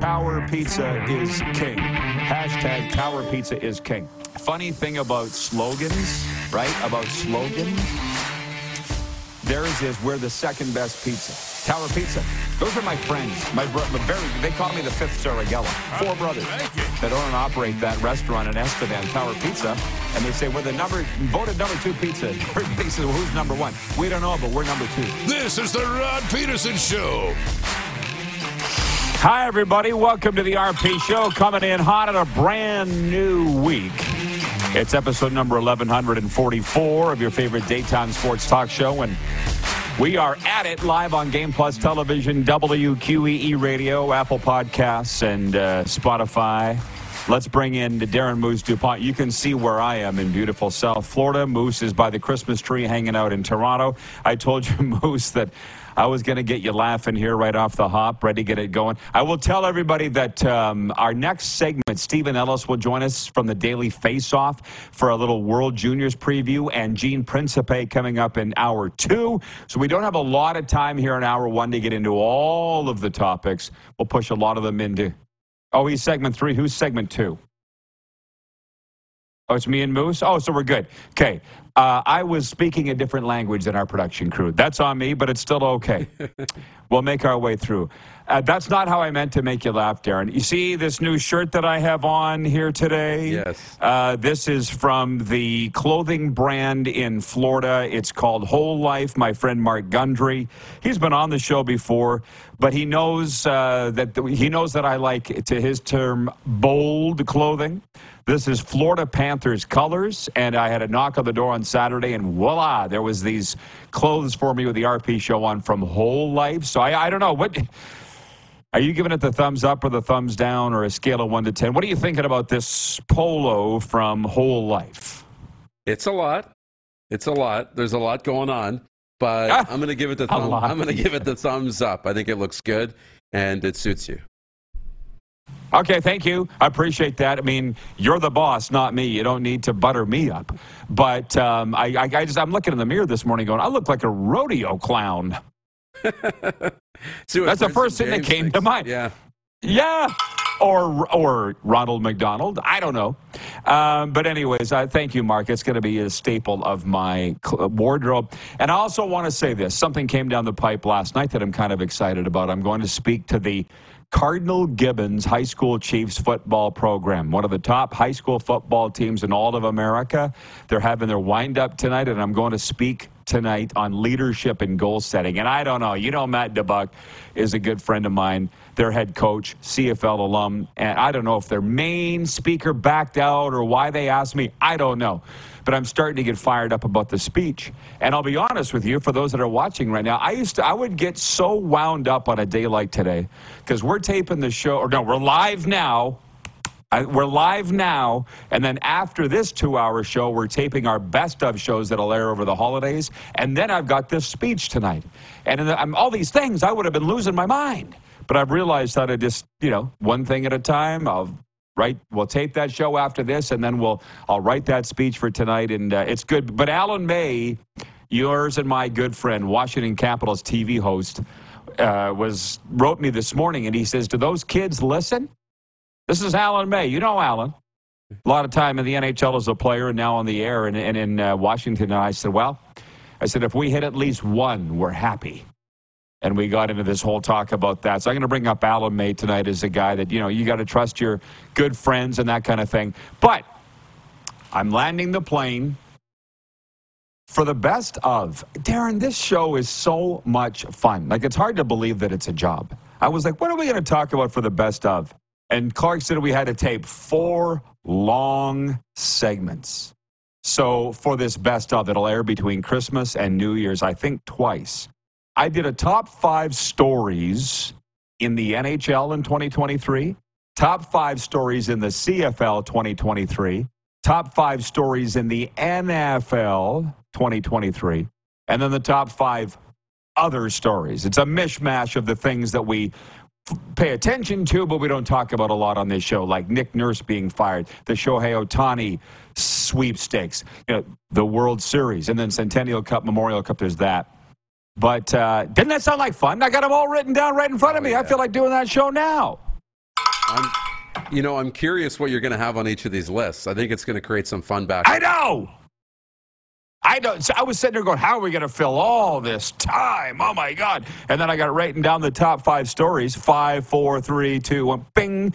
Power Pizza is king. Hashtag Power Pizza is king. Funny thing about slogans, right? About slogans. Theirs is we're the second best pizza. Tower Pizza. Those are my friends. My, bro- my very. They call me the fifth Saragella. Four brothers that own and operate that restaurant in Estevan, Tower Pizza, and they say we're the number voted number two pizza. Everybody says, well, who's number one? We don't know, but we're number two. This is the Rod Peterson Show. Hi, everybody. Welcome to the RP Show, coming in hot on a brand new week. It's episode number 1144 of your favorite daytime sports talk show, and we are at it live on Game Plus Television, WQEE Radio, Apple Podcasts, and uh, Spotify. Let's bring in Darren Moose DuPont. You can see where I am in beautiful South Florida. Moose is by the Christmas tree hanging out in Toronto. I told you, Moose, that I was going to get you laughing here right off the hop, ready to get it going. I will tell everybody that um, our next segment, Steven Ellis will join us from the Daily Faceoff for a little World Juniors preview, and Gene Principe coming up in hour two. So we don't have a lot of time here in hour one to get into all of the topics. We'll push a lot of them into. Oh, he's segment three. Who's segment two? Oh, it's me and Moose? Oh, so we're good. Okay. Uh, I was speaking a different language than our production crew. That's on me, but it's still okay. we'll make our way through. Uh, that's not how I meant to make you laugh, Darren. You see this new shirt that I have on here today? Yes. Uh, this is from the clothing brand in Florida. It's called Whole Life. My friend Mark Gundry. He's been on the show before, but he knows uh, that he knows that I like, to his term, bold clothing. This is Florida Panthers colors, and I had a knock on the door on Saturday, and voila, there was these clothes for me with the RP show on from Whole Life. So I, I don't know what. Are you giving it the thumbs up or the thumbs down or a scale of one to ten? What are you thinking about this polo from Whole Life? It's a lot. It's a lot. There's a lot going on, but Ah, I'm going to give it the thumb. I'm to give it the thumbs up. I think it looks good and it suits you. Okay, thank you. I appreciate that. I mean, you're the boss, not me. You don't need to butter me up. But um, I, I, I just, I'm looking in the mirror this morning, going, I look like a rodeo clown. See That's the first thing that James came to mind. Yeah. Yeah. Or, or Ronald McDonald. I don't know. Um, but, anyways, uh, thank you, Mark. It's going to be a staple of my wardrobe. And I also want to say this something came down the pipe last night that I'm kind of excited about. I'm going to speak to the Cardinal Gibbons High School Chiefs football program, one of the top high school football teams in all of America. They're having their wind up tonight, and I'm going to speak tonight on leadership and goal setting. And I don't know, you know, Matt DeBuck is a good friend of mine, their head coach, CFL alum. And I don't know if their main speaker backed out or why they asked me. I don't know. But I'm starting to get fired up about the speech. And I'll be honest with you, for those that are watching right now, I used to, I would get so wound up on a day like today because we're taping the show, or no, we're live now. We're live now, and then after this two-hour show, we're taping our best of shows that'll air over the holidays, and then I've got this speech tonight, and the, all these things, I would have been losing my mind. But I've realized how to just, you know, one thing at a time. I'll write, we'll tape that show after this, and then we'll, I'll write that speech for tonight, and uh, it's good. But Alan May, yours and my good friend, Washington Capitals TV host, uh, was wrote me this morning, and he says, "Do those kids listen?" This is Alan May. You know Alan. A lot of time in the NHL as a player, and now on the air, and, and in uh, Washington. And I said, "Well." I said, if we hit at least one, we're happy. And we got into this whole talk about that. So I'm going to bring up Alan May tonight as a guy that, you know, you got to trust your good friends and that kind of thing. But I'm landing the plane for the best of. Darren, this show is so much fun. Like, it's hard to believe that it's a job. I was like, what are we going to talk about for the best of? And Clark said we had to tape four long segments. So for this best of, it'll air between Christmas and New Year's, I think twice. I did a top five stories in the NHL in 2023, top five stories in the CFL 2023, top five stories in the NFL 2023, and then the top five other stories. It's a mishmash of the things that we pay attention to, but we don't talk about a lot on this show, like Nick Nurse being fired, the Shohei Ohtani sweepstakes, you know, the World Series, and then Centennial Cup, Memorial Cup. There's that. But uh, didn't that sound like fun? I got them all written down right in front of me. Oh, yeah. I feel like doing that show now. I'm, you know, I'm curious what you're going to have on each of these lists. I think it's going to create some fun back. I know. I don't. So I was sitting there going, "How are we going to fill all this time? Oh my god!" And then I got writing down the top five stories: five, four, three, two, one. Bing.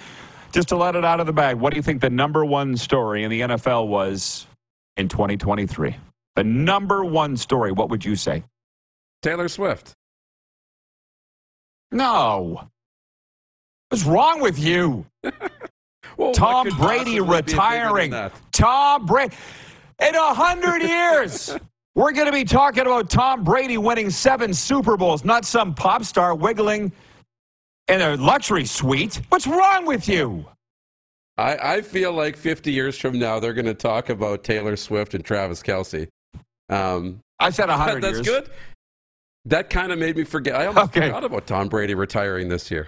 Just to let it out of the bag. What do you think the number one story in the NFL was in 2023? The number one story. What would you say? Taylor Swift. No. What's wrong with you? well, Tom Brady retiring. Tom Brady. In a hundred years, we're going to be talking about Tom Brady winning seven Super Bowls, not some pop star wiggling in a luxury suite. What's wrong with you? I, I feel like 50 years from now, they're going to talk about Taylor Swift and Travis Kelce. Um, I said 100 That's years. good. That kind of made me forget. I almost okay. forgot about Tom Brady retiring this year.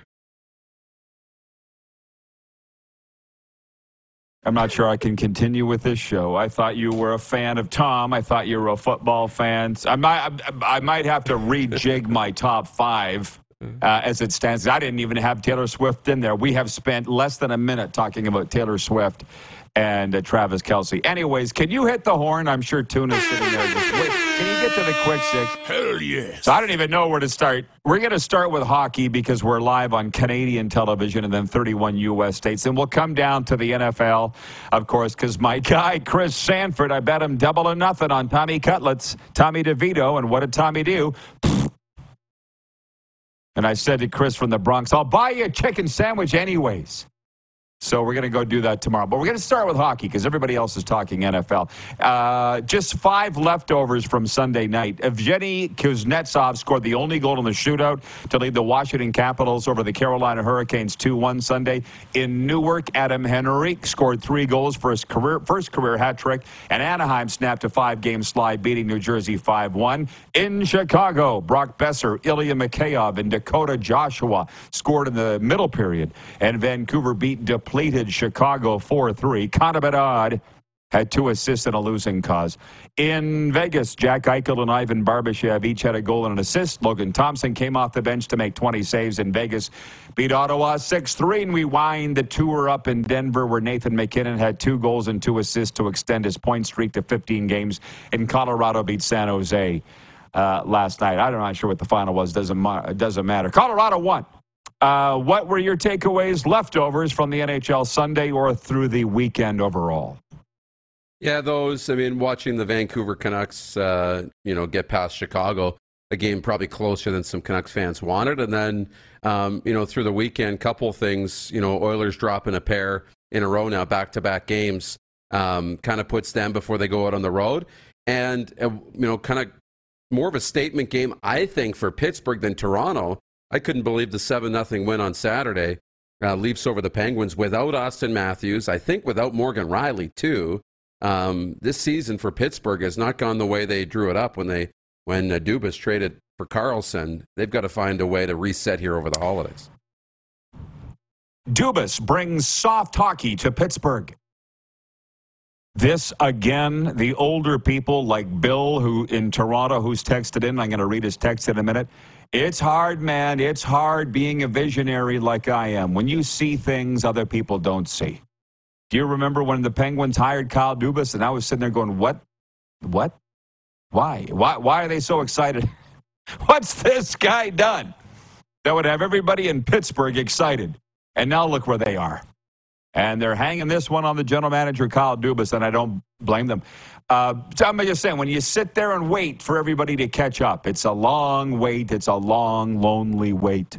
I'm not sure I can continue with this show. I thought you were a fan of Tom. I thought you were a football fan. I might, I might have to rejig my top five uh, as it stands. I didn't even have Taylor Swift in there. We have spent less than a minute talking about Taylor Swift and uh, Travis Kelce. Anyways, can you hit the horn? I'm sure Tuna's sitting there just wait. Get to the quick six? Hell yes. So I don't even know where to start. We're going to start with hockey because we're live on Canadian television and then 31 U.S. states. And we'll come down to the NFL, of course, because my guy, Chris Sanford, I bet him double or nothing on Tommy Cutlets, Tommy DeVito. And what did Tommy do? And I said to Chris from the Bronx, I'll buy you a chicken sandwich anyways. So we're going to go do that tomorrow. But we're going to start with hockey because everybody else is talking NFL. Uh, just five leftovers from Sunday night. Evgeny Kuznetsov scored the only goal in the shootout to lead the Washington Capitals over the Carolina Hurricanes 2-1 Sunday. In Newark, Adam Henrique scored three goals for his career, first career hat trick, and Anaheim snapped a five-game slide, beating New Jersey 5-1. In Chicago, Brock Boeser, Ilya Mikheyev, and Dakota Joshua scored in the middle period, and Vancouver beat De depleted Chicago 4 3. Connor Bedard had two assists in a losing cause. In Vegas, Jack Eichel and Ivan Barbashev each had a goal and an assist. Logan Thompson came off the bench to make 20 saves in Vegas, beat Ottawa 6 3. And we wind the tour up in Denver, where Nathan MacKinnon had two goals and two assists to extend his point streak to 15 games. In Colorado, beat San Jose. Uh, last night. I'm not sure what the final was. Doesn't doesn't matter. Colorado won. Uh, what were your takeaways, leftovers from the NHL Sunday or through the weekend overall? Yeah, those. I mean, watching the Vancouver Canucks, uh, you know, get past Chicago, a game probably closer than some Canucks fans wanted, and then, um, you know, through the weekend, couple things. You know, Oilers dropping a pair in a row now, back-to-back games, um, kind of puts them before they go out on the road, and uh, you know, kind of more of a statement game, I think, for Pittsburgh than Toronto I couldn't believe the 7 0 win on Saturday. Uh, Leafs over the Penguins without Auston Matthews. I think without Morgan Rielly, too. Um, this season for Pittsburgh has not gone the way they drew it up when they when Dubas traded for Karlsson. They've got to find a way to reset here over the holidays. Dubas brings soft hockey to Pittsburgh. This again, the older people like Bill, who in Toronto, who's texted in. I'm going to read his text in a minute. It's hard, man. It's hard being a visionary like I am when you see things other people don't see. Do you remember when the Penguins hired Kyle Dubas and I was sitting there going, "What? What? Why? Why? Why are they so excited? What's this guy done that would have everybody in Pittsburgh excited?" And now look where they are. And they're hanging this one on the general manager, Kyle Dubas, and I don't blame them. Uh, so I'm just saying, when you sit there and wait for everybody to catch up, it's a long wait. It's a long, lonely wait.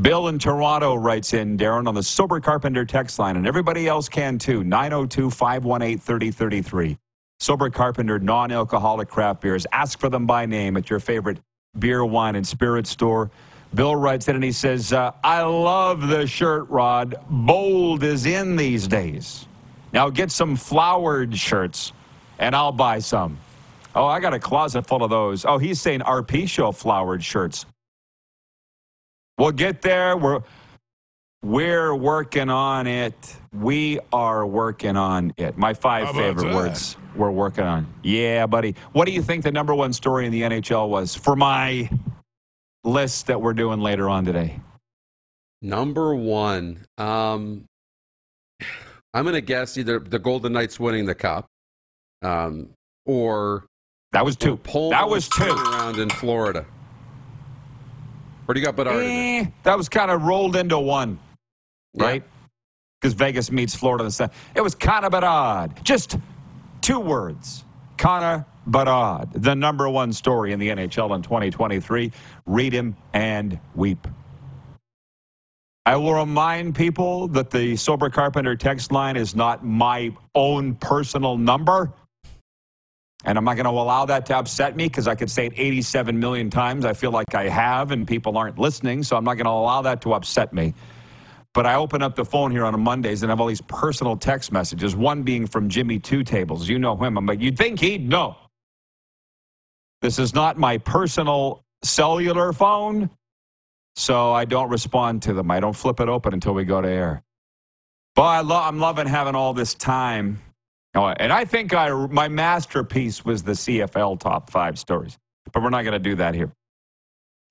Bill in Toronto writes in, Darren, on the Sober Carpenter text line, and everybody else can too, 902 518 3033. Sober Carpenter non alcoholic craft beers. Ask for them by name at your favorite beer, wine, and spirit store. Bill writes in and he says, uh, I love the shirt, Rod. Bold is in these days. Now get some flowered shirts and I'll buy some. Oh, I got a closet full of those. Oh, he's saying RP show flowered shirts. We'll get there. We're we're working on it. We are working on it. My five favorite that? words we're working on. Yeah, buddy. What do you think the number one story in the NHL was for my list that we're doing later on today? Number one, um, I'm going to guess either the Golden Knights winning the cup, um, or that was two. That was two around in Florida. Where do you got Bedard? Eh, that was kind of rolled into one, right? Because yeah. Vegas meets Florida. The it was kind of odd. Just two words: Connor Bedard, the number one story in the NHL in 2023. Read him and weep. I will remind people that the Sober Carpenter text line is not my own personal number. And I'm not going to allow that to upset me because I could say it 87 million times. I feel like I have, and people aren't listening. So I'm not going to allow that to upset me. But I open up the phone here on Mondays and have all these personal text messages, one being from Jimmy Two Tables. You know him. I'm like, you'd think he'd know. This is not my personal cellular phone, so I don't respond to them. I don't flip it open until we go to air. But I I'm loving having all this time. Oh, and I think I, my masterpiece was the CFL top five stories, but we're not going to do that here.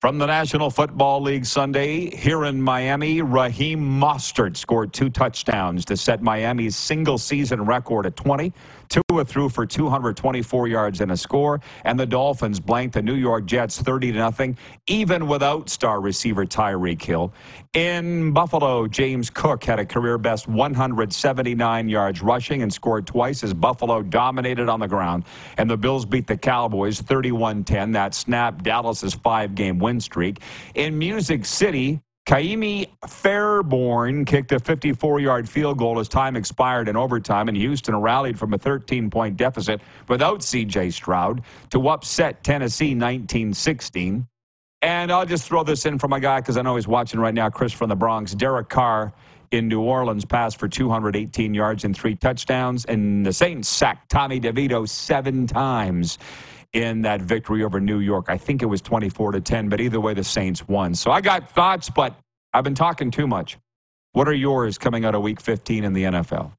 From the National Football League Sunday, here in Miami, Raheem Mostert scored two touchdowns to set Miami's single season record at 20. Tua threw for 224 yards and a score, and the Dolphins blanked the New York Jets 30 to nothing, even without star receiver Tyreek Hill. In Buffalo, James Cook had a career best 179 yards rushing and scored twice as Buffalo dominated on the ground, and the Bills beat the Cowboys 31-10. That snapped Dallas's five-game win streak. In Music City, Ka'imi Fairbairn kicked a 54 yard field goal as time expired in overtime, and Houston rallied from a 13 point deficit without CJ Stroud to upset Tennessee 19 16. And I'll just throw this in for my guy because I know he's watching right now, Chris from the Bronx. Derek Carr in New Orleans passed for 218 yards and three touchdowns, and the Saints sacked Tommy DeVito seven times in that victory over New York. I think it was 24 to 10, but either way, the Saints won. So I got thoughts, but I've been talking too much. What are yours coming out of week 15 in the NFL?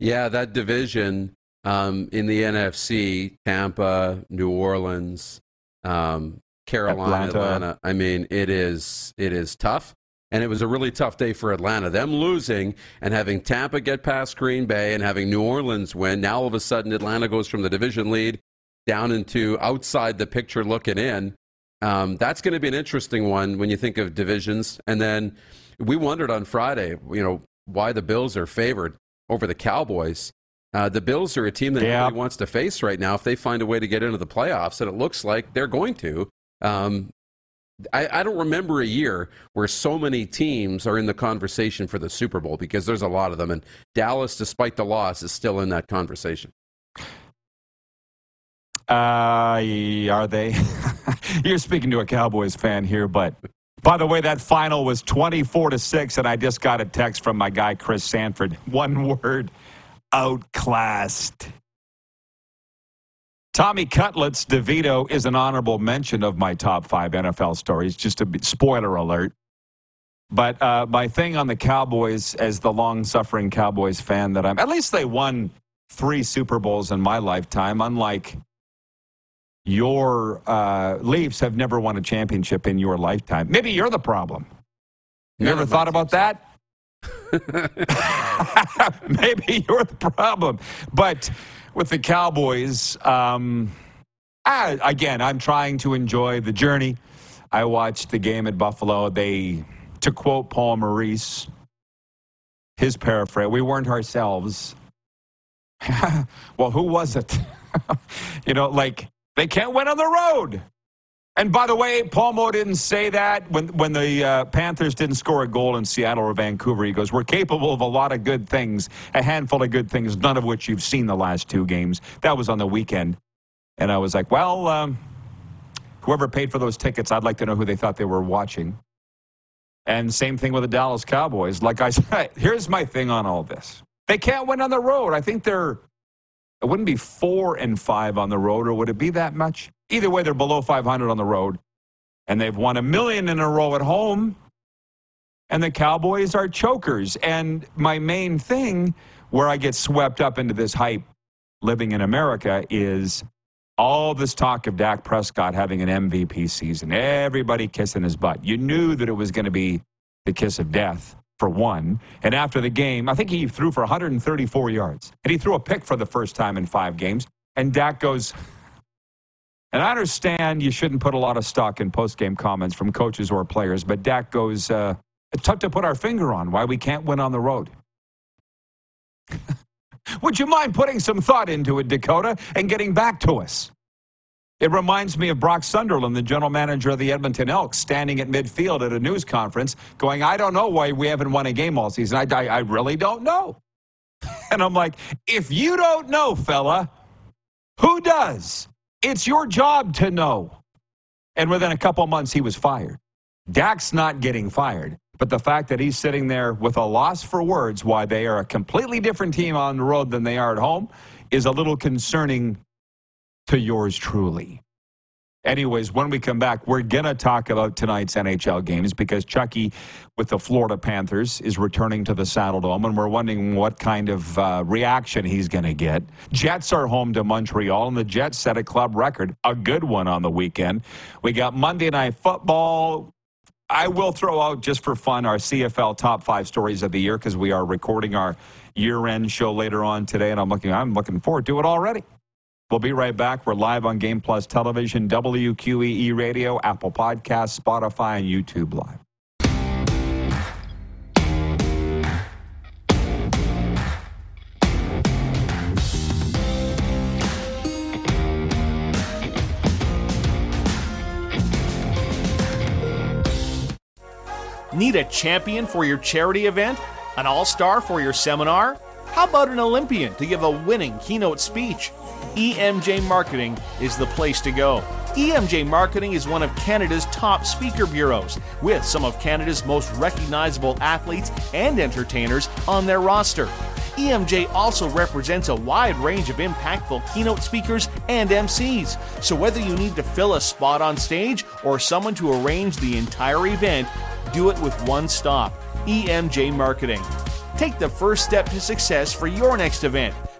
Yeah, that division um, in the NFC, Tampa, New Orleans, um, Carolina, Atlanta. Atlanta. I mean, it is it is tough. And it was a really tough day for Atlanta. Them losing and having Tampa get past Green Bay and having New Orleans win. Now all of a sudden Atlanta goes from the division lead down into outside the picture looking in. Um, that's going to be an interesting one when you think of divisions. And then we wondered on Friday, you know, why the Bills are favored over the Cowboys. Uh, the Bills are a team that yeah. nobody wants to face right now if they find a way to get into the playoffs, and it looks like they're going to. Um, I, I, don't remember a year where so many teams are in the conversation for the Super Bowl because there's a lot of them, and Dallas, despite the loss, is still in that conversation. Uh, are they? You're speaking to a Cowboys fan here, but by the way, that final was 24 to 6, and I just got a text from my guy, Chris Sanford. One word outclassed. Tommy Cutlets DeVito is an honorable mention of my top five NFL stories. Just a spoiler alert. But uh, my thing on the Cowboys, as the long-suffering Cowboys fan that I'm, at least they won three Super Bowls in my lifetime. Unlike your uh, Leafs, have never won a championship in your lifetime. Maybe you're the problem. You None ever thought about that? Maybe you're the problem. But with the Cowboys, um, I, again, I'm trying to enjoy the journey. I watched the game at Buffalo. They, to quote Paul Maurice, his paraphrase, we weren't ourselves. well, who was it? you know, like they can't win on the road. And by the way, Paul Mo didn't say that when, when the uh, Panthers didn't score a goal in Seattle or Vancouver. He goes, We're capable of a lot of good things, a handful of good things, none of which you've seen the last two games. That was on the weekend. And I was like, Well, um, whoever paid for those tickets, I'd like to know who they thought they were watching. And same thing with the Dallas Cowboys. Like I said, here's my thing on all this they can't win on the road. I think they're, it wouldn't be four and five on the road, or would it be that much? Either way, they're below 500 on the road, and they've won a million in a row at home. And the Cowboys are chokers. And my main thing where I get swept up into this hype living in America is all this talk of Dak Prescott having an MVP season, everybody kissing his butt. You knew that it was going to be the kiss of death for one. And after the game, I think he threw for 134 yards. And he threw a pick for the first time in five games. And Dak goes, and I understand you shouldn't put a lot of stock in post game comments from coaches or players, but Dak goes, uh, it's tough to put our finger on why we can't win on the road. Would you mind putting some thought into it, Dakota, and getting back to us? It reminds me of Brock Sunderland, the general manager of the Edmonton Elks, standing at midfield at a news conference going, I don't know why we haven't won a game all season. I, I, I really don't know. And I'm like, if you don't know, fella, who does? It's your job to know. And within a couple months, he was fired. Dak's not getting fired. But the fact that he's sitting there with a loss for words why they are a completely different team on the road than they are at home is a little concerning to yours truly. Anyways, when we come back, we're going to talk about tonight's NHL games because Chucky with the Florida Panthers is returning to the Saddledome, and we're wondering what kind of uh, reaction he's going to get. Jets are home to Montreal, and the Jets set a club record, a good one on the weekend. We got Monday Night Football. I will throw out just for fun our CFL top five stories of the year because we are recording our year-end show later on today, and I'm looking. I'm looking forward to it already. We'll be right back. We're live on Game Plus Television, WQEE Radio, Apple Podcasts, Spotify, and YouTube Live. Need a champion for your charity event? An all star for your seminar? How about an Olympian to give a winning keynote speech? EMJ Marketing is the place to go. EMJ Marketing is one of Canada's top speaker bureaus, with some of Canada's most recognizable athletes and entertainers on their roster. EMJ also represents a wide range of impactful keynote speakers and MCs. So whether you need to fill a spot on stage or someone to arrange the entire event, do it with one stop EMJ Marketing. Take the first step to success for your next event.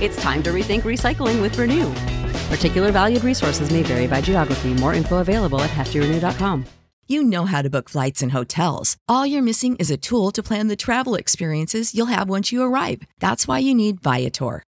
It's time to rethink recycling with Renew. Particular valued resources may vary by geography. More info available at heftyrenew.com. You know how to book flights and hotels. All you're missing is a tool to plan the travel experiences you'll have once you arrive. That's why you need Viator.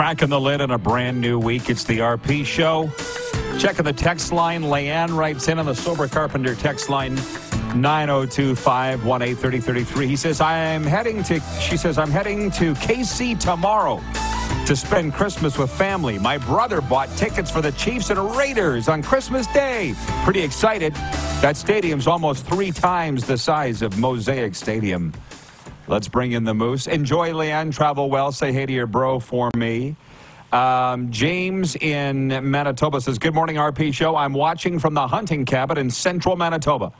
Cracking the lid on a brand new week. It's the RP show. Checking the text line. Leanne writes in on the Sober Carpenter text line 9025 3033. He says, I'm heading to, she says, I'm heading to KC tomorrow to spend Christmas with family. My brother bought tickets for the Chiefs and Raiders on Christmas Day. Pretty excited. That stadium's almost three times the size of Mosaic Stadium. Let's bring in the Moose. Enjoy, Leanne. Travel well. Say hey to your bro for me. Um, James in Manitoba says, Good morning, RP Show. I'm watching from the hunting cabin in central Manitoba.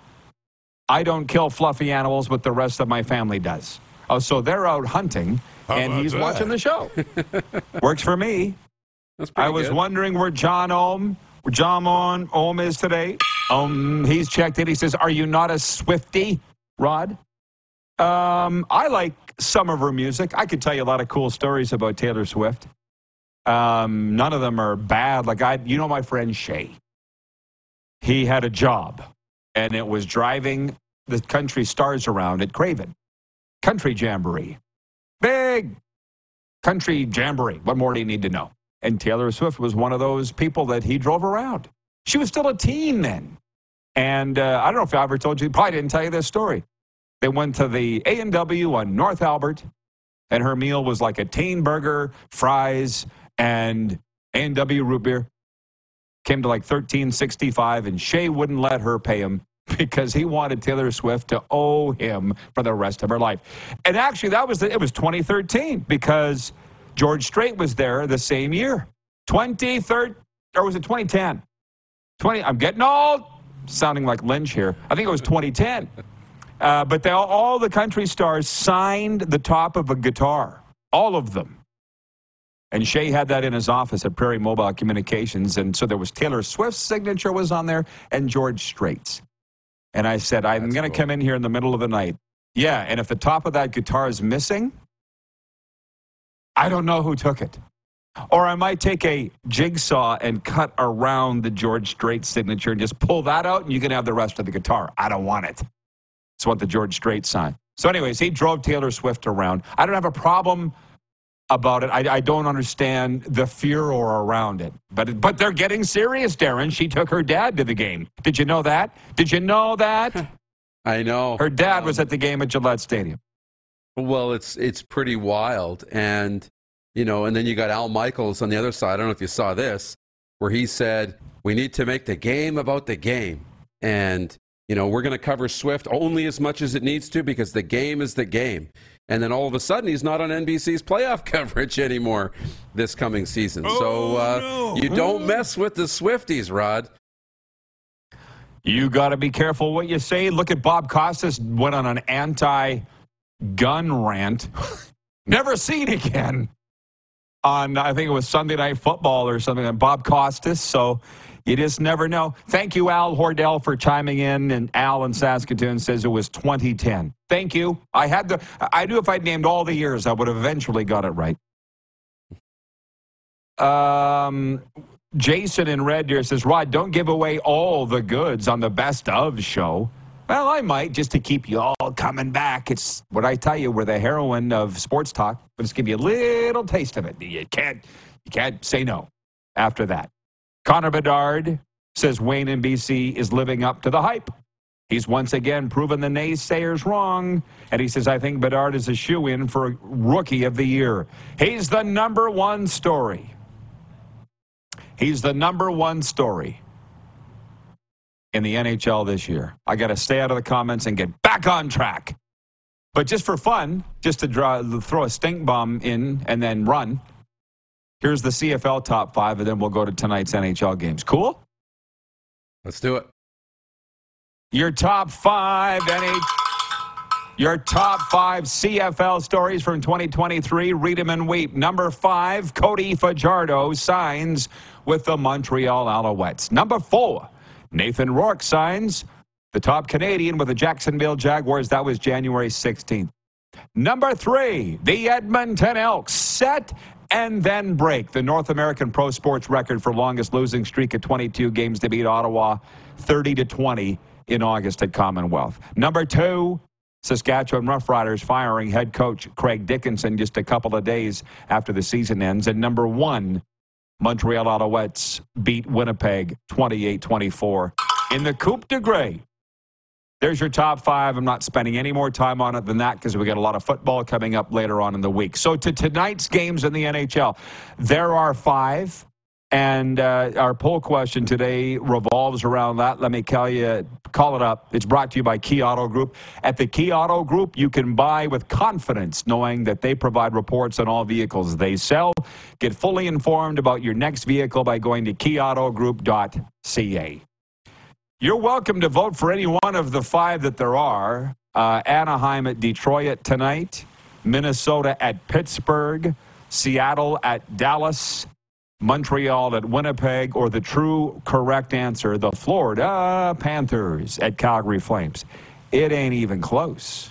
I don't kill fluffy animals, but the rest of my family does. Oh, so they're out hunting, How and he's that? watching the show. Works for me. I was good. wondering where John Ohm, where John Ohm, Ohm is today. Um, he's checked in. He says, "Are you not a Swifty, Rod?" Um, I like some of her music. I could tell you a lot of cool stories about Taylor Swift. Um, none of them are bad. Like I, you know, my friend Shay. He had a job, and it was driving the country stars around at Craven Country Jamboree. Big country jamboree. What more do you need to know? And Taylor Swift was one of those people that he drove around. She was still a teen then. And uh, I don't know if I ever told you, probably didn't tell you this story. They went to the A&W on North Albert, and her meal was like a teen burger, fries, and A&W root beer. Came to like 1365, and Shay wouldn't let her pay him because he wanted Taylor Swift to owe him for the rest of her life. And actually, that was the, it was 2013 because George Strait was there the same year. 2013 or was it 2010? 20. I'm getting old. Sounding like Lynch here. I think it was 2010. Uh, but they all, all the country stars signed the top of a guitar, all of them. And Shay had that in his office at Prairie Mobile Communications, and so there was Taylor Swift's signature was on there, and George Strait's. And I said, I'm going to cool. come in here in the middle of the night. Yeah, and if the top of that guitar is missing, I don't know who took it. Or I might take a jigsaw and cut around the George Strait signature and just pull that out, and you can have the rest of the guitar. I don't want it. It's what the George Strait signed. So, anyways, he drove Taylor Swift around. I don't have a problem about it. I, I don't understand the furor around it. But but they're getting serious, Darren. She took her dad to the game. Did you know that? Did you know that? I know. Her dad Um, was at the game at Gillette Stadium. Well, it's it's pretty wild, and you know, and then you got Al Michaels on the other side. I don't know if you saw this, where he said we need to make the game about the game, and you know, we're going to cover Swift only as much as it needs to because the game is the game. And then all of a sudden, he's not on NBC's playoff coverage anymore this coming season. so Oh, uh, no. you don't mess with the Swifties, Rod. You got to be careful what you say. Look at Bob Costas went on an anti-gun rant. Never seen again. On I think it was Sunday Night Football or something. And Bob Costas. So you just never know. Thank you, Al Hordell, for chiming in. And Al in Saskatoon says it was 2010. Thank you. I had the. I knew if I'd named all the years, I would have eventually got it right. Um, Jason in Red Deer says, Rod, don't give away all the goods on the best of show. Well, I might just to keep you all coming back. It's what I tell you, we're the heroin of sports talk. But just give you a little taste of it. You can't, you can't say no after that. Connor Bedard says Wayne in BC is living up to the hype. He's once again proven the naysayers wrong. And he says, I think Bedard is a shoe in for rookie of the year. He's the number one story. He's the number one story in the NHL this year. I got to stay out of the comments and get back on track. But just for fun, just to draw, throw a stink bomb in and then run, here's the CFL top five, and then we'll go to tonight's NHL games. Cool? Let's do it. Your top five NH- Your top five CFL stories from 2023. Read them and weep. Number five, Cody Fajardo signs with the Montreal Alouettes. Number four, Nathan Rourke signs the top Canadian with the Jacksonville Jaguars. That was January 16th. Number three, the Edmonton Elks set and then break the North American pro sports record for longest losing streak at 22 games to beat Ottawa 30 to 20 in August at Commonwealth. Number two, Saskatchewan Roughriders firing head coach Craig Dickenson just a couple of days after the season ends. And number one, Montreal Alouettes beat Winnipeg 28 24 in the Coupe de Grey. There's your top five. I'm not spending any more time on it than that because we got a lot of football coming up later on in the week. So, to tonight's games in the NHL, there are five. And uh, our poll question today revolves around that. Let me call you, call it up. It's brought to you by Key Auto Group. At the Key Auto Group, you can buy with confidence, knowing that they provide reports on all vehicles they sell. Get fully informed about your next vehicle by going to keyautogroup.ca. You're welcome to vote for any one of the five that there are. Uh, Anaheim at Detroit tonight, Minnesota at Pittsburgh, Seattle at Dallas, Montreal at Winnipeg, or the true correct answer, the Florida Panthers at Calgary Flames. It ain't even close.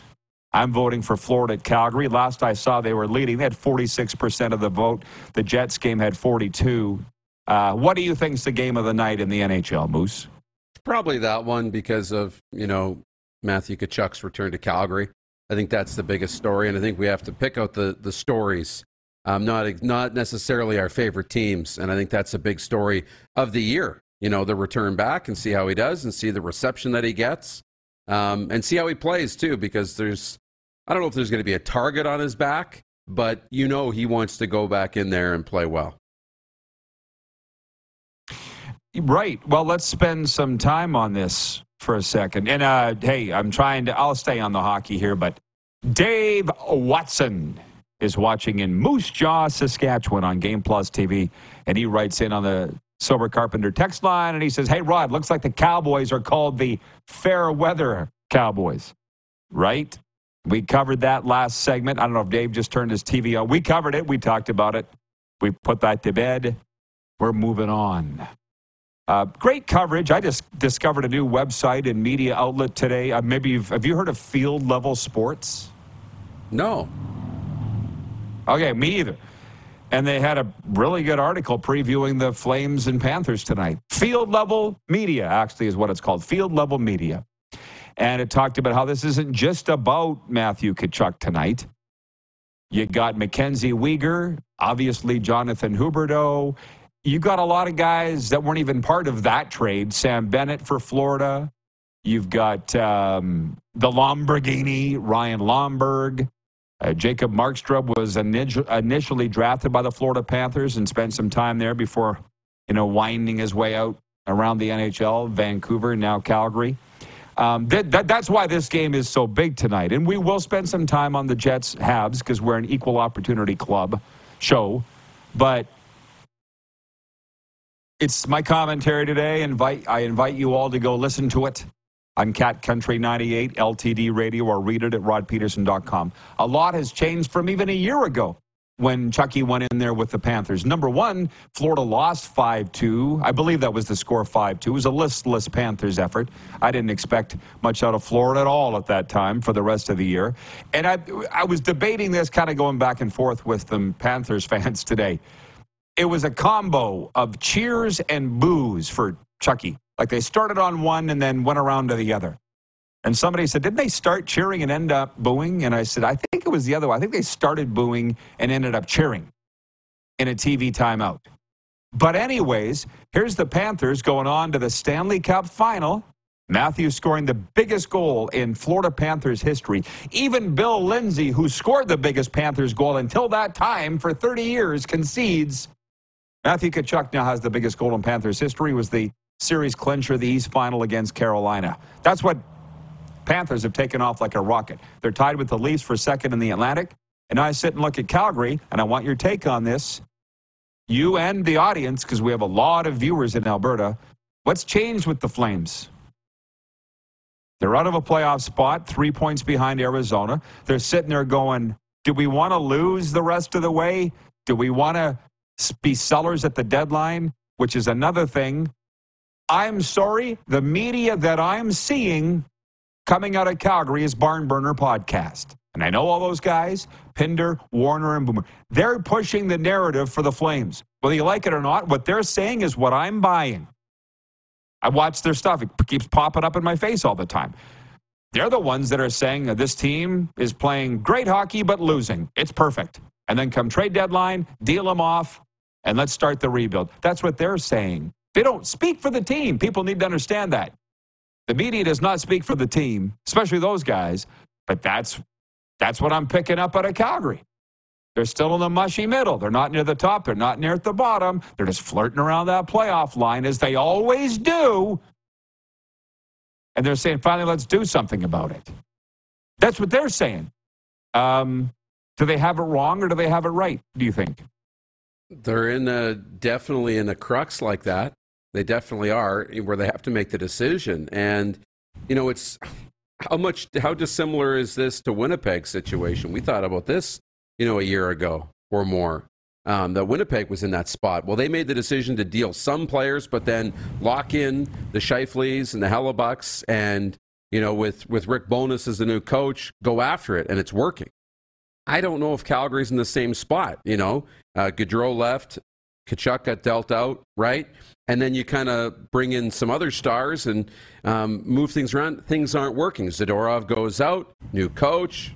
I'm voting for Florida at Calgary. Last I saw, they were leading. They had 46% of the vote. The Jets game had 42. Uh, what do you think's the game of the night in the NHL, Moose? Probably that one because of you know Matthew Tkachuk's return to Calgary. I think that's the biggest story, and I think we have to pick out the the stories um, not not necessarily our favorite teams. And I think that's a big story of the year. You know, the return back and see how he does, and see the reception that he gets, um, and see how he plays too. Because there's, I don't know if there's going to be a target on his back, but you know he wants to go back in there and play well. Right. Well, let's spend some time on this for a second. And uh, hey, I'm trying to. I'll stay on the hockey here, but Dave Watson is watching in Moose Jaw, Saskatchewan on Game Plus TV. And he writes in on the Sober Carpenter text line and he says, Hey, Rod, looks like the Cowboys are called the fair weather Cowboys, right? We covered that last segment. I don't know if Dave just turned his TV on. We covered it. We talked about it. We put that to bed. We're moving on. Uh, great coverage. I just discovered a new website and media outlet today. Uh, maybe you've, have you heard of Field Level Sports? No. Okay, me either. And they had a really good article previewing the Flames and Panthers tonight. Field level media, actually, is what it's called. Field level media. And it talked about how this isn't just about Matthew Tkachuk tonight. You got Mackenzie Weegar, obviously Jonathan Huberdeau. You got a lot of guys that weren't even part of that trade. Sam Bennett for Florida. You've got um, the Lamborghini, Ryan Lomberg. Uh, Jacob Markstrom was initially drafted by the Florida Panthers and spent some time there before, you know, winding his way out around the NHL, Vancouver, now Calgary. Um, that, that, that's why this game is so big tonight. And we will spend some time on the Jets Habs because we're an equal opportunity club show. But it's my commentary today. Invite I invite you all to go listen to it on Cat Country 98 LTD radio or read it at rodpeterson.com. A lot has changed from even a year ago when Chucky went in there with the Panthers. Number one, Florida lost 5 2. I believe that was the score 5 2. It was a listless Panthers effort. I didn't expect much out of Florida at all at that time for the rest of the year. And I, I was debating this, kind of going back and forth with the Panthers fans today. It was a combo of cheers and boos for Chucky. Like they started on one and then went around to the other. And somebody said, Didn't they start cheering and end up booing? And I said, I think it was the other way. I think they started booing and ended up cheering in a TV timeout. But, anyways, here's the Panthers going on to the Stanley Cup final. Matthews scoring the biggest goal in Florida Panthers history. Even Bill Lindsay, who scored the biggest Panthers goal until that time for 30 years, concedes. Matthew Tkachuk now has the biggest goal in Panthers history. Was the series clincher, the East Final against Carolina. That's what Panthers have taken off like a rocket. They're tied with the Leafs for second in the Atlantic. And I sit and look at Calgary, and I want your take on this. You and the audience, because we have a lot of viewers in Alberta. What's changed with the Flames? They're out of a playoff spot, three points behind Arizona. They're sitting there going, do we want to lose the rest of the way? Do we want to be sellers at the deadline? Which is another thing. I'm sorry, the media that I'm seeing coming out of Calgary is Barn Burner Podcast. And I know all those guys, Pinder, Warrener, and Boomer. They're pushing the narrative for the Flames. Whether you like it or not, what they're saying is what I'm buying. I watch their stuff. It keeps popping up in my face all the time. They're the ones that are saying that this team is playing great hockey but losing. It's perfect. And then come trade deadline, deal them off, and let's start the rebuild. That's what they're saying. They don't speak for the team. People need to understand that. The media does not speak for the team, especially those guys, but that's that's what I'm picking up out of Calgary. They're still in the mushy middle. They're not near the top. They're not near at the bottom. They're just flirting around that playoff line as they always do. And they're saying, finally, let's do something about it. That's what they're saying. Um, do they have it wrong or do they have it right, do you think? They're in a, definitely in a crux like that. They definitely are, where they have to make the decision. And, you know, it's how much, how dissimilar is this to Winnipeg's situation? We thought about this you know, a year ago or more. Um, that Winnipeg was in that spot. Well, they made the decision to deal some players, but then lock in the Scheifele's and the Hellebuycks, and you know, with with Rick Bowness as the new coach, go after it, and it's working. I don't know if Calgary's in the same spot. You know, uh, Gaudreau left, Tkachuk got dealt out, right? And then you kind of bring in some other stars and um, move things around. Things aren't working. Zadorov goes out, new coach,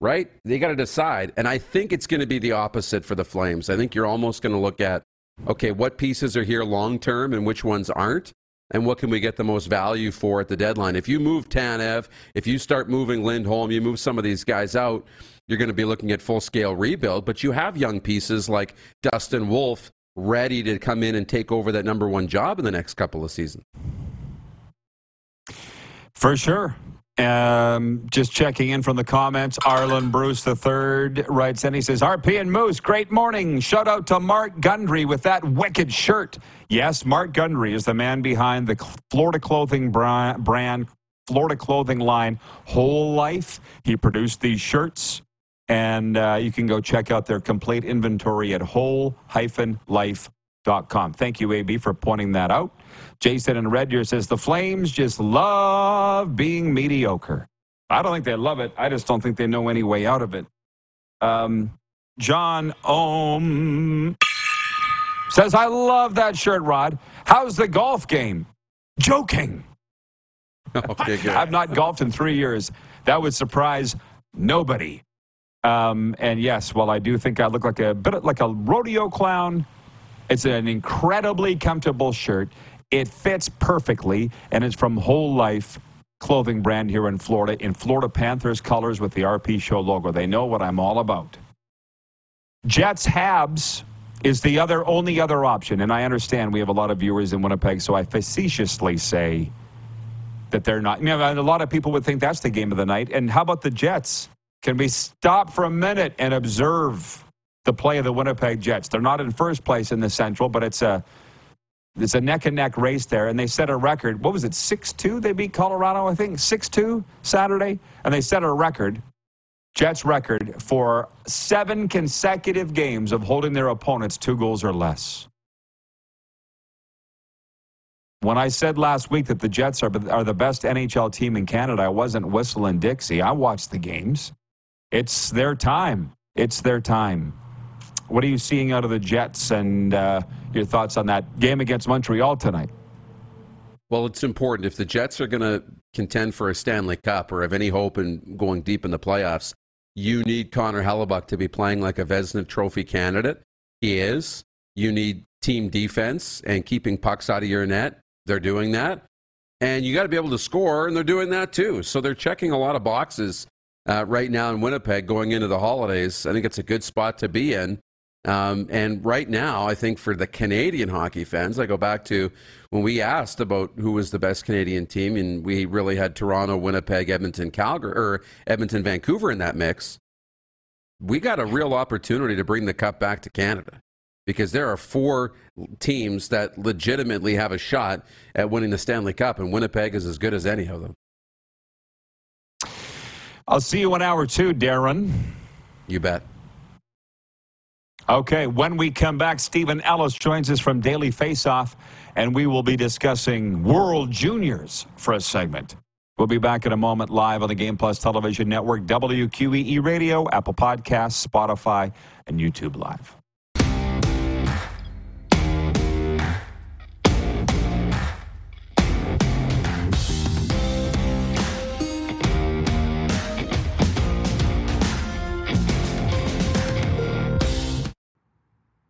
right? They got to decide. And I think it's going to be the opposite for the Flames. I think you're almost going to look at, okay, what pieces are here long term and which ones aren't? And what can we get the most value for at the deadline? If you move Tanev, if you start moving Lindholm, you move some of these guys out, you're going to be looking at full scale rebuild. But you have young pieces like Dustin Wolf ready to come in and take over that number one job in the next couple of seasons. For sure. Um, just checking in from the comments. Arlen Bruce III writes in. He says, RP and Moose, great morning. Shout out to Mark Gundry with that wicked shirt. Yes, Mark Gundry is the man behind the Florida clothing brand, Florida clothing line, Whole Life. He produced these shirts, and uh, you can go check out their complete inventory at whole-life.com. Thank you, AB, for pointing that out. Jason in Red Deer says the Flames just love being mediocre. I don't think they love it. I just don't think they know any way out of it. Um, John Ohm says, I love that shirt, Rod. How's the golf game? Joking. Okay, good. I've not golfed in three years. That would surprise nobody. Um, and yes, while I do think I look like a bit like a rodeo clown, it's an incredibly comfortable shirt. It fits perfectly, and it's from Whole Life clothing brand here in Florida in Florida Panthers colors with the RP Show logo. They know what I'm all about. Jets Habs is the other only other option, and I understand we have a lot of viewers in Winnipeg, so I facetiously say that they're not. You know, a lot of people would think that's the game of the night. And how about the Jets? Can we stop for a minute and observe the play of the Winnipeg Jets? They're not in first place in the Central, but it's a it's a neck and neck race there, and they set a record. What was it, 6 2? They beat Colorado, I think, 6 2 Saturday. And they set a record, Jets record, for seven consecutive games of holding their opponents two goals or less. When I said last week that the Jets are, are the best NHL team in Canada, I wasn't whistling Dixie. I watched the games. It's their time. It's their time. What are you seeing out of the Jets and uh, your thoughts on that game against Montreal tonight? Well, it's important. If the Jets are going to contend for a Stanley Cup or have any hope in going deep in the playoffs, you need Connor Hellebuyck to be playing like a Vezina Trophy candidate. He is. You need team defense and keeping pucks out of your net. They're doing that. And you got to be able to score, and they're doing that too. So they're checking a lot of boxes uh, right now in Winnipeg going into the holidays. I think it's a good spot to be in. Um, and right now, I think for the Canadian hockey fans, I go back to when we asked about who was the best Canadian team, and we really had Toronto, Winnipeg, Edmonton, Calgary, or Edmonton, Vancouver in that mix. We got a real opportunity to bring the cup back to Canada because there are four teams that legitimately have a shot at winning the Stanley Cup, and Winnipeg is as good as any of them. I'll see you in an hour two, Darren. You bet. Okay, when we come back, Steven Ellis joins us from Daily Faceoff, and we will be discussing World Juniors for a segment. We'll be back in a moment live on the Game Plus Television Network, WQEE Radio, Apple Podcasts, Spotify, and YouTube Live.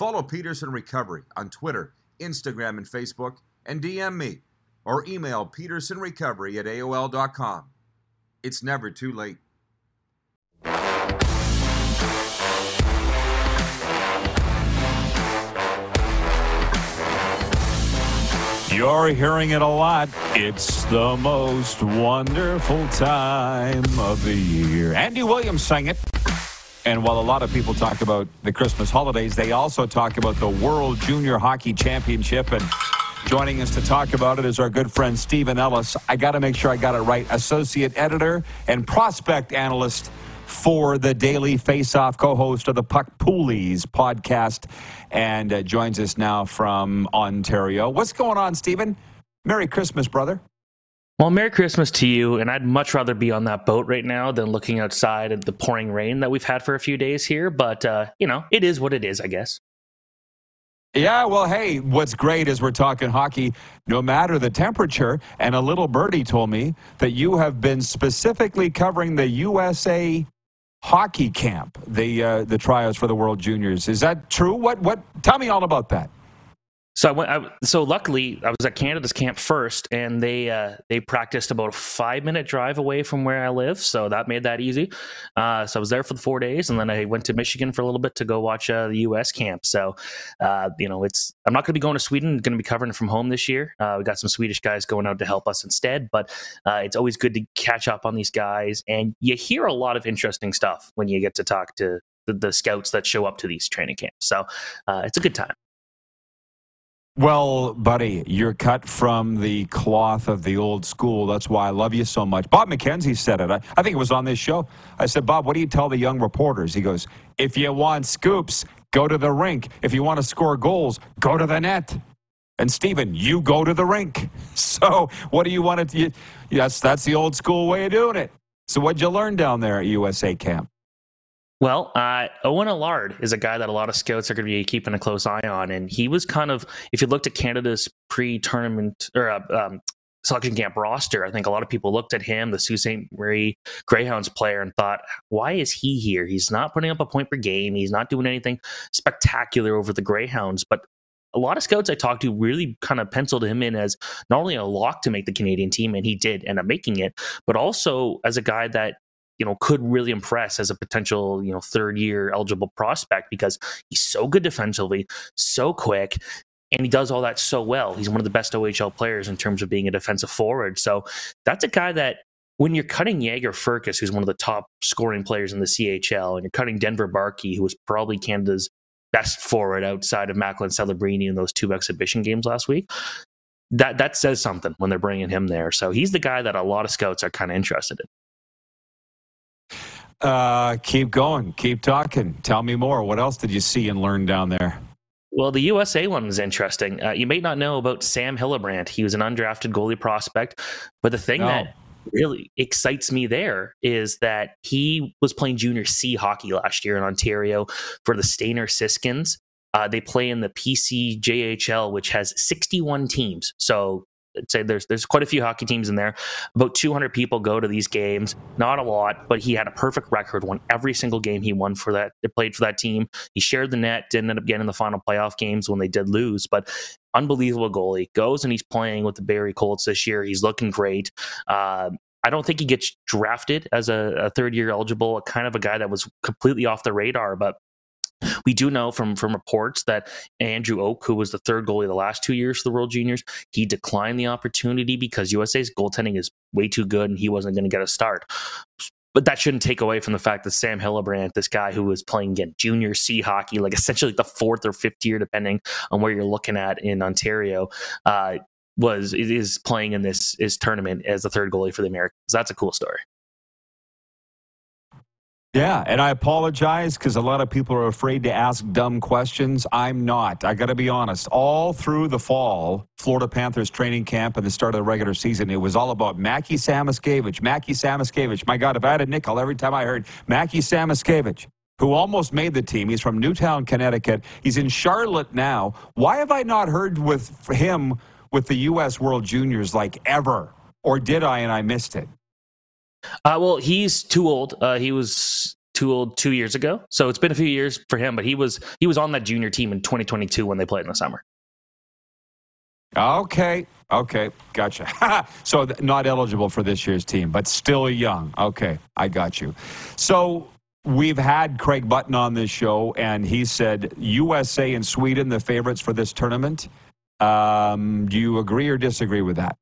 Follow Peterson Recovery on Twitter, Instagram, and Facebook, and DM me or email petersonrecovery at AOL.com. It's never too late. You're hearing it a lot. It's the most wonderful time of the year. Andy Williams sang it. And while a lot of people talk about the Christmas holidays, they also talk about the World Junior Hockey Championship. And joining us to talk about it is our good friend Steven Ellis. I got to make sure I got it right. Associate editor and prospect analyst for the Daily Faceoff, co-host of the Puck Poolies podcast, and uh, joins us now from Ontario. What's going on, Steven? Merry Christmas, brother. Well, Merry Christmas to you, and I'd much rather be on that boat right now than looking outside at the pouring rain that we've had for a few days here. But uh, you know, it is what it is, I guess. Yeah, well, hey, what's great is we're talking hockey no matter the temperature. And a little birdie told me that you have been specifically covering the USA hockey camp, the uh, the tryouts for the World Juniors. Is that true? What what? Tell me all about that. So I went. I, so luckily, I was at Canada's camp first, and they uh, they practiced about a five minute drive away from where I live, so that made that easy. Uh, so I was there for the four days, and then I went to Michigan for a little bit to go watch uh, the U.S. camp. So uh, you know, it's I'm not going to be going to Sweden. Going to be covering from home this year. Uh, we got some Swedish guys going out to help us instead, but uh, it's always good to catch up on these guys, and you hear a lot of interesting stuff when you get to talk to the, the scouts that show up to these training camps. So it's a good time. Well, buddy, you're cut from the cloth of the old school. That's why I love you so much. Bob McKenzie said it. I, I, think it was on this show. I said, Bob, what do you tell the young reporters? He goes, if you want scoops, go to the rink. If you want to score goals, go to the net. And Steven, you go to the rink. So what do you want to? You, yes, that's the old school way of doing it. So what'd you learn down there at USA Camp? Well, uh, Owen Allard is a guy that a lot of scouts are going to be keeping a close eye on, and he was kind of, if you looked at Canada's pre-tournament or uh, um, selection camp roster, I think a lot of people looked at him, the Sault Ste. Marie Greyhounds player, and thought, why is he here? He's not putting up a point per game. He's not doing anything spectacular over the Greyhounds, but a lot of scouts I talked to really kind of penciled him in as not only a lock to make the Canadian team, and he did end up making it, but also as a guy that you know could really impress as a potential you know third year eligible prospect because he's so good defensively, so quick, and he does all that so well. He's one of the best OHL players in terms of being a defensive forward. So that's a guy that when you're cutting Jagger Firkus, who's one of the top scoring players in the CHL, and you're cutting Denver Barkey, who was probably Canada's best forward outside of Macklin Celebrini in those two exhibition games last week. That that says something when they're bringing him there. So he's the guy that a lot of scouts are kind of interested in. Uh, keep going. Keep talking. Tell me more. What else did you see and learn down there? Well, the USA one was interesting. Uh, you may not know about Sam Hillebrandt. He was an undrafted goalie prospect, but the thing no. that really excites me there is that he was playing junior C hockey last year in Ontario for the Stayner Siskins. Uh, they play in the PCJHL, which has 61 teams. So I'd say there's there's quite a few hockey teams in there. About 200 people go to these games. Not a lot, but he had a perfect record. Won every single game he won for that. Played for that team. He shared the net. Didn't end up getting the final playoff games when they did lose, but unbelievable goalie. Goes and he's playing with the Barrie Colts this year. He's looking great. Uh, I don't think he gets drafted as a, a third year eligible, a kind of a guy that was completely off the radar. But we do know from from reports that Andrew Oke, who was the third goalie the last two years for the World Juniors, he declined the opportunity because USA's goaltending is way too good and he wasn't going to get a start. But that shouldn't take away from the fact that Sam Hillebrandt, this guy who was playing again junior C hockey, like essentially the fourth or fifth year, depending on where you're looking at in Ontario, uh, was is playing in this is tournament as the third goalie for the Americans. That's a cool story. Yeah, and I apologize because a lot of people are afraid to ask dumb questions. I'm not. I got to be honest. All through the fall, Florida Panthers training camp and the start of the regular season, it was all about Mackie Samoskevich. Mackie Samoskevich. My God, if I had a nickel every time I heard Mackie Samoskevich, who almost made the team. He's from Newtown, Connecticut. He's in Charlotte now. Why have I not heard with him with the U.S. World Juniors like ever? Or did I and I missed it? Uh, well, he's too old. Uh, he was too old two years ago, so it's been a few years for him. But he was he was on that junior team in 2022 when they played in the summer. Okay, okay, gotcha. so not eligible for this year's team, but still young. Okay, I got you. So we've had Craig Button on this show, and he said USA and Sweden the favorites for this tournament. Um, do you agree or disagree with that?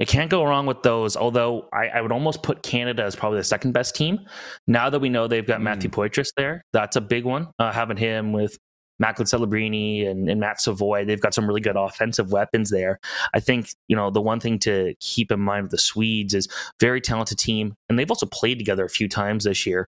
You can't go wrong with those. Although I, I, would almost put Canada as probably the second best team. Now that we know they've got mm. Matthew Poitras there, that's a big one. Uh, having him with Macklin Celebrini and, and, Matt Savoie, they've got some really good offensive weapons there. I think, you know, the one thing to keep in mind with the Swedes is very talented team, and they've also played together a few times this year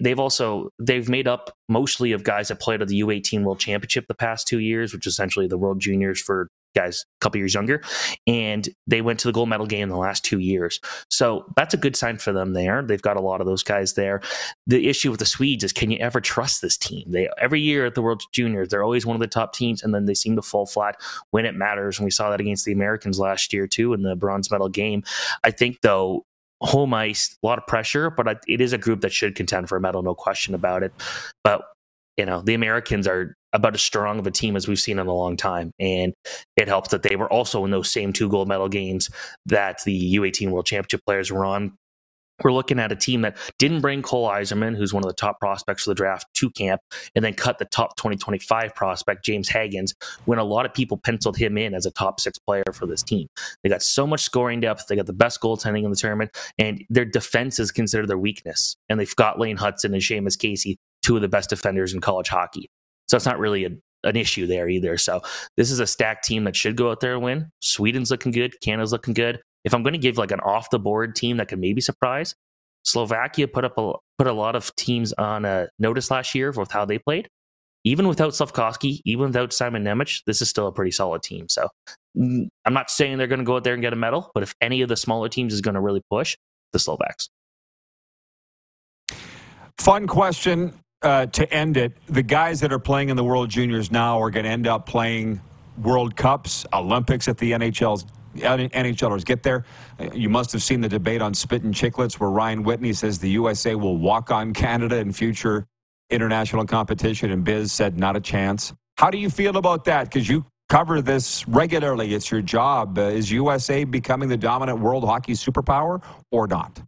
they've also they've made up mostly of guys that played at the U18 World Championship the past two years, which is essentially the World Juniors for guys a couple years younger, and they went to the gold medal game in the last two years. So that's a good sign for them there. They've got a lot of those guys there. The issue with the Swedes is can you ever trust this team? They every year at the World Juniors, they're always one of the top teams, and then they seem to fall flat when it matters. And we saw that against the Americans last year too in the bronze medal game. I think though home ice, a lot of pressure, but it is a group that should contend for a medal, no question about it. But you know, the Americans are about as strong of a team as we've seen in a long time. And it helps that they were also in those same two gold medal games that the U18 World Championship players were on. We're looking at a team that didn't bring Cole Eiserman, who's one of the top prospects for the draft, to camp, and then cut the top 2025 prospect, James Hagens, when a lot of people penciled him in as a top six player for this team. They got so much scoring depth. They got the best goaltending in the tournament, and their defense is considered their weakness. And they've got Lane Hutson and Seamus Casey, two of the best defenders in college hockey. So it's not really a, an issue there either. So this is a stacked team that should go out there and win. Sweden's looking good. Canada's looking good. If I'm going to give like an off the board team that could maybe surprise, Slovakia put up a put a lot of teams on a notice last year with how they played. Even without Slafkovsky, even without Simon Nemec, this is still a pretty solid team. So mm, I'm not saying they're going to go out there and get a medal, but if any of the smaller teams is going to really push, the Slovaks. Fun question uh, to end it, the guys that are playing in the World Juniors now are going to end up playing World Cups, Olympics at the NHL's NHLers get there. You must have seen the debate on Spit and Chicklets where Ryan Whitney says the USA will walk on Canada in future international competition, and Biz said not a chance. How do you feel about that? Because you cover this regularly. It's your job. Uh, is USA becoming the dominant world hockey superpower or not?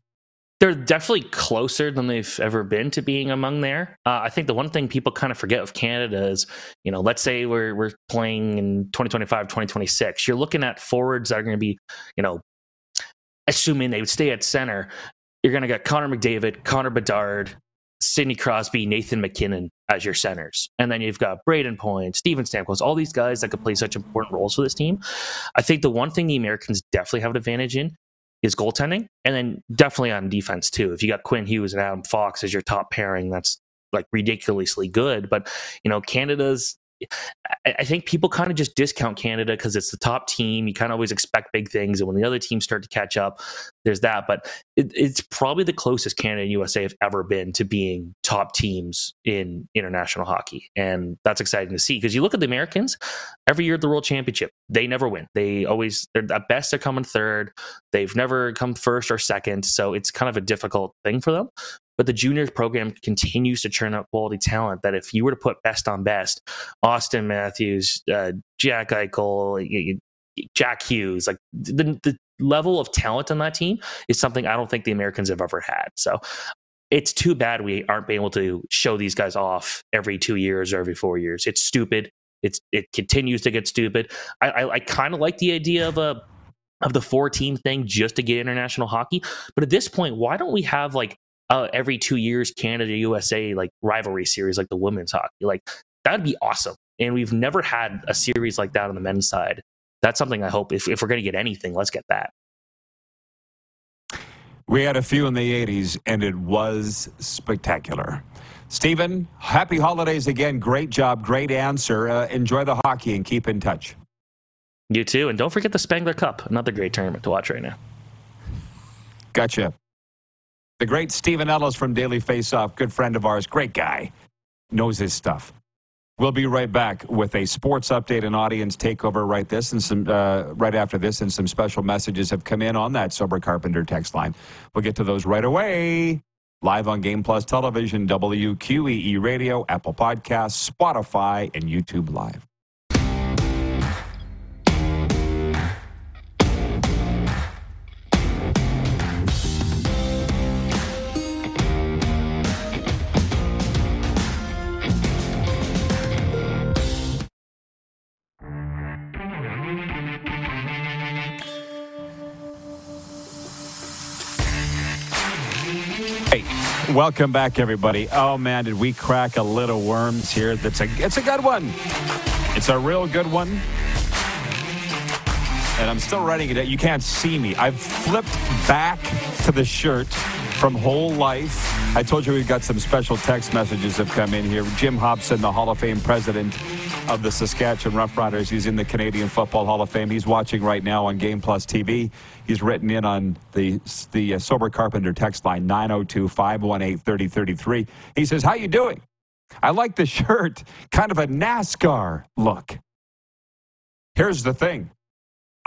They're definitely closer than they've ever been to being among there. Uh, I think the one thing people kind of forget of Canada is, you know, let's say we're we're playing in 2025, 2026. You're looking at forwards that are going to be, you know, assuming they would stay at center. You're going to get Connor McDavid, Connor Bedard, Sidney Crosby, Nathan MacKinnon as your centers. And then you've got Brayden Point, Steven Stamkos, all these guys that could play such important roles for this team. I think the one thing the Americans definitely have an advantage in is goaltending, and then definitely on defense too. If you got Quinn Hughes and Adam Fox as your top pairing, that's like ridiculously good. But you know, Canada's I think people kind of just discount Canada because it's the top team. You kind of always expect big things, and when the other teams start to catch up, there's that. But it, it's probably the closest Canada and USA have ever been to being top teams in international hockey, and that's exciting to see. Because you look at the Americans, every year at the World Championship, they never win. They always, they're at best, they're coming third. They've never come first or second, so it's kind of a difficult thing for them. But the juniors program continues to churn out quality talent. That if you were to put best on best, Auston Matthews, uh, Jack Eichel, Jack Hughes, like the, the level of talent on that team is something I don't think the Americans have ever had. So it's too bad we aren't being able to show these guys off every two years or every four years. It's stupid. It's it continues to get stupid. I, I, I kind of like the idea of a of the four team thing just to get international hockey, but at this point, why don't we have like uh, every two years Canada USA like rivalry series like the women's hockey? Like that'd be awesome. And we've never had a series like that on the men's side. That's something I hope if, if we're going to get anything, let's get that. We had a few in the 80s, and it was spectacular. Steven, happy holidays again. Great job. Great answer. Uh, enjoy the hockey and keep in touch. You too. And don't forget the Spengler Cup, another great tournament to watch right now. Gotcha. The great Steven Ellis from Daily Faceoff, good friend of ours, great guy, knows his stuff. We'll be right back with a sports update and audience takeover right this and some uh, right after this, and some special messages have come in on that Sober Carpenter text line. We'll get to those right away. Live on Game Plus Television, WQEE Radio, Apple Podcasts, Spotify, and YouTube Live. Welcome back, everybody. Oh man, did we crack a little worms here? That's a it's a good one. It's a real good one. And I'm still writing it. You can't see me. I've flipped back to the shirt from Whole Life. I told you we've got some special text messages have come in here. Jim Hopson, the Hall of Fame president of the Saskatchewan Roughriders. He's in the Canadian Football Hall of Fame. He's watching right now on Game Plus TV. He's written in on the the uh, Sober Carpenter text line 902-518-3033. He says, "How you doing? I like the shirt. Kind of a NASCAR look." Here's the thing.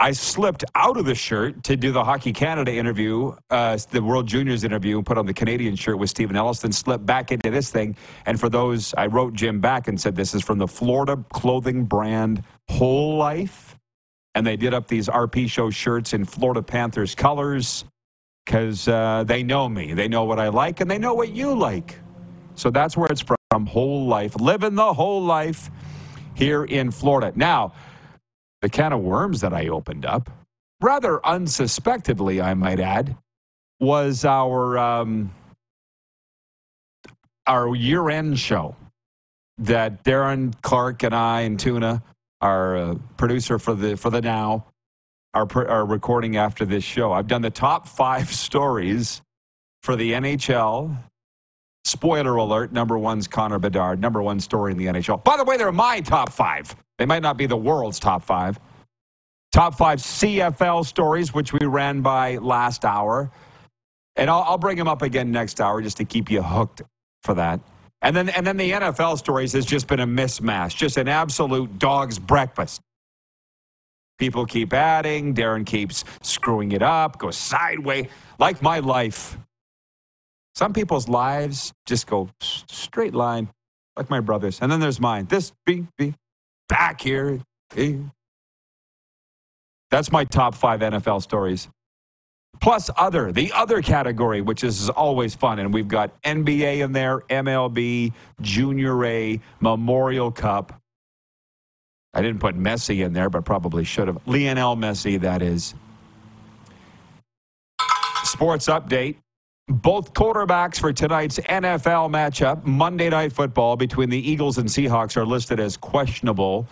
I slipped out of the shirt to do the Hockey Canada interview, uh, the World Juniors interview, and put on the Canadian shirt with Steven Ellis, then slipped back into this thing. And for those, I wrote Jim back and said, This is from the Florida clothing brand Whole Life. And they did up these RP show shirts in Florida Panthers colors because uh, they know me. They know what I like and they know what you like. So that's where it's from Whole Life, living the whole life here in Florida. Now, the can of worms that I opened up, rather unsuspectedly, I might add, was our um, our year-end show that Darren Clark and I and Tuna, our uh, producer for the for the now, are, are recording after this show. I've done the top five stories for the NHL. Spoiler alert: number one's Connor Bedard, number one story in the NHL. By the way, they're my top five. They might not be the world's top five. Top five CFL stories, which we ran by last hour. And I'll, I'll bring them up again next hour just to keep you hooked for that. And then, and then the NFL stories has just been a mismatch, just an absolute dog's breakfast. People keep adding, Darren keeps screwing it up, goes sideways, like my life. Some people's lives just go straight line, like my brother's. And then there's mine. This be, be, back here. That's my top five NFL stories. Plus, other, the other category, which is always fun. And we've got NBA in there, MLB, Junior A, Memorial Cup. I didn't put Messi in there, but probably should have. Lionel Messi, that is. Sports update. Both quarterbacks for tonight's NFL matchup, Monday Night Football between the Eagles and Seahawks, are listed as questionable.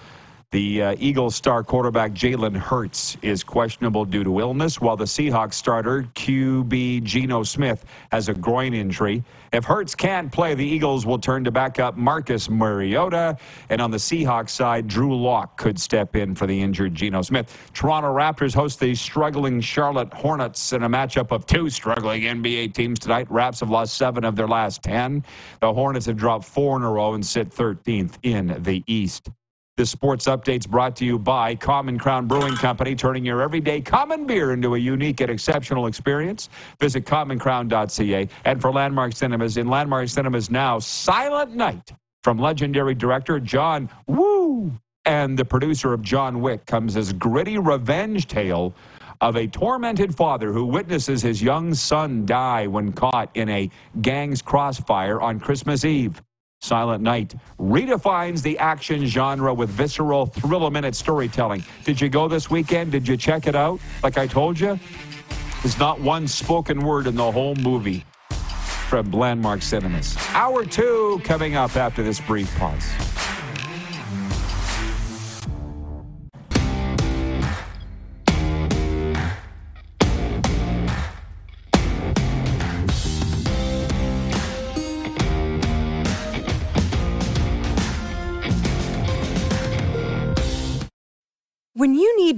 The uh, Eagles star quarterback Jalen Hurts is questionable due to illness, while the Seahawks starter QB Geno Smith has a groin injury. If Hurts can't play, the Eagles will turn to backup Marcus Mariota. And on the Seahawks side, Drew Lock could step in for the injured Geno Smith. Toronto Raptors host the struggling Charlotte Hornets in a matchup of two struggling NBA teams tonight. Raps have lost seven of their last 10. The Hornets have dropped four in a row and sit 13th in the East. This sports update's brought to you by Common Crown Brewing Company, turning your everyday common beer into a unique and exceptional experience. Visit commoncrown.ca. And for Landmark Cinemas, in Landmark Cinemas now, Silent Night from legendary director John Woo and the producer of John Wick comes as gritty revenge tale of a tormented father who witnesses his young son die when caught in a gang's crossfire on Christmas Eve. Silent Night redefines the action genre with visceral, thrill a minute storytelling. Did you go this weekend? Did you check it out? Like I told you, there's not one spoken word in the whole movie from Landmark Cinemas. Hour two coming up after this brief pause.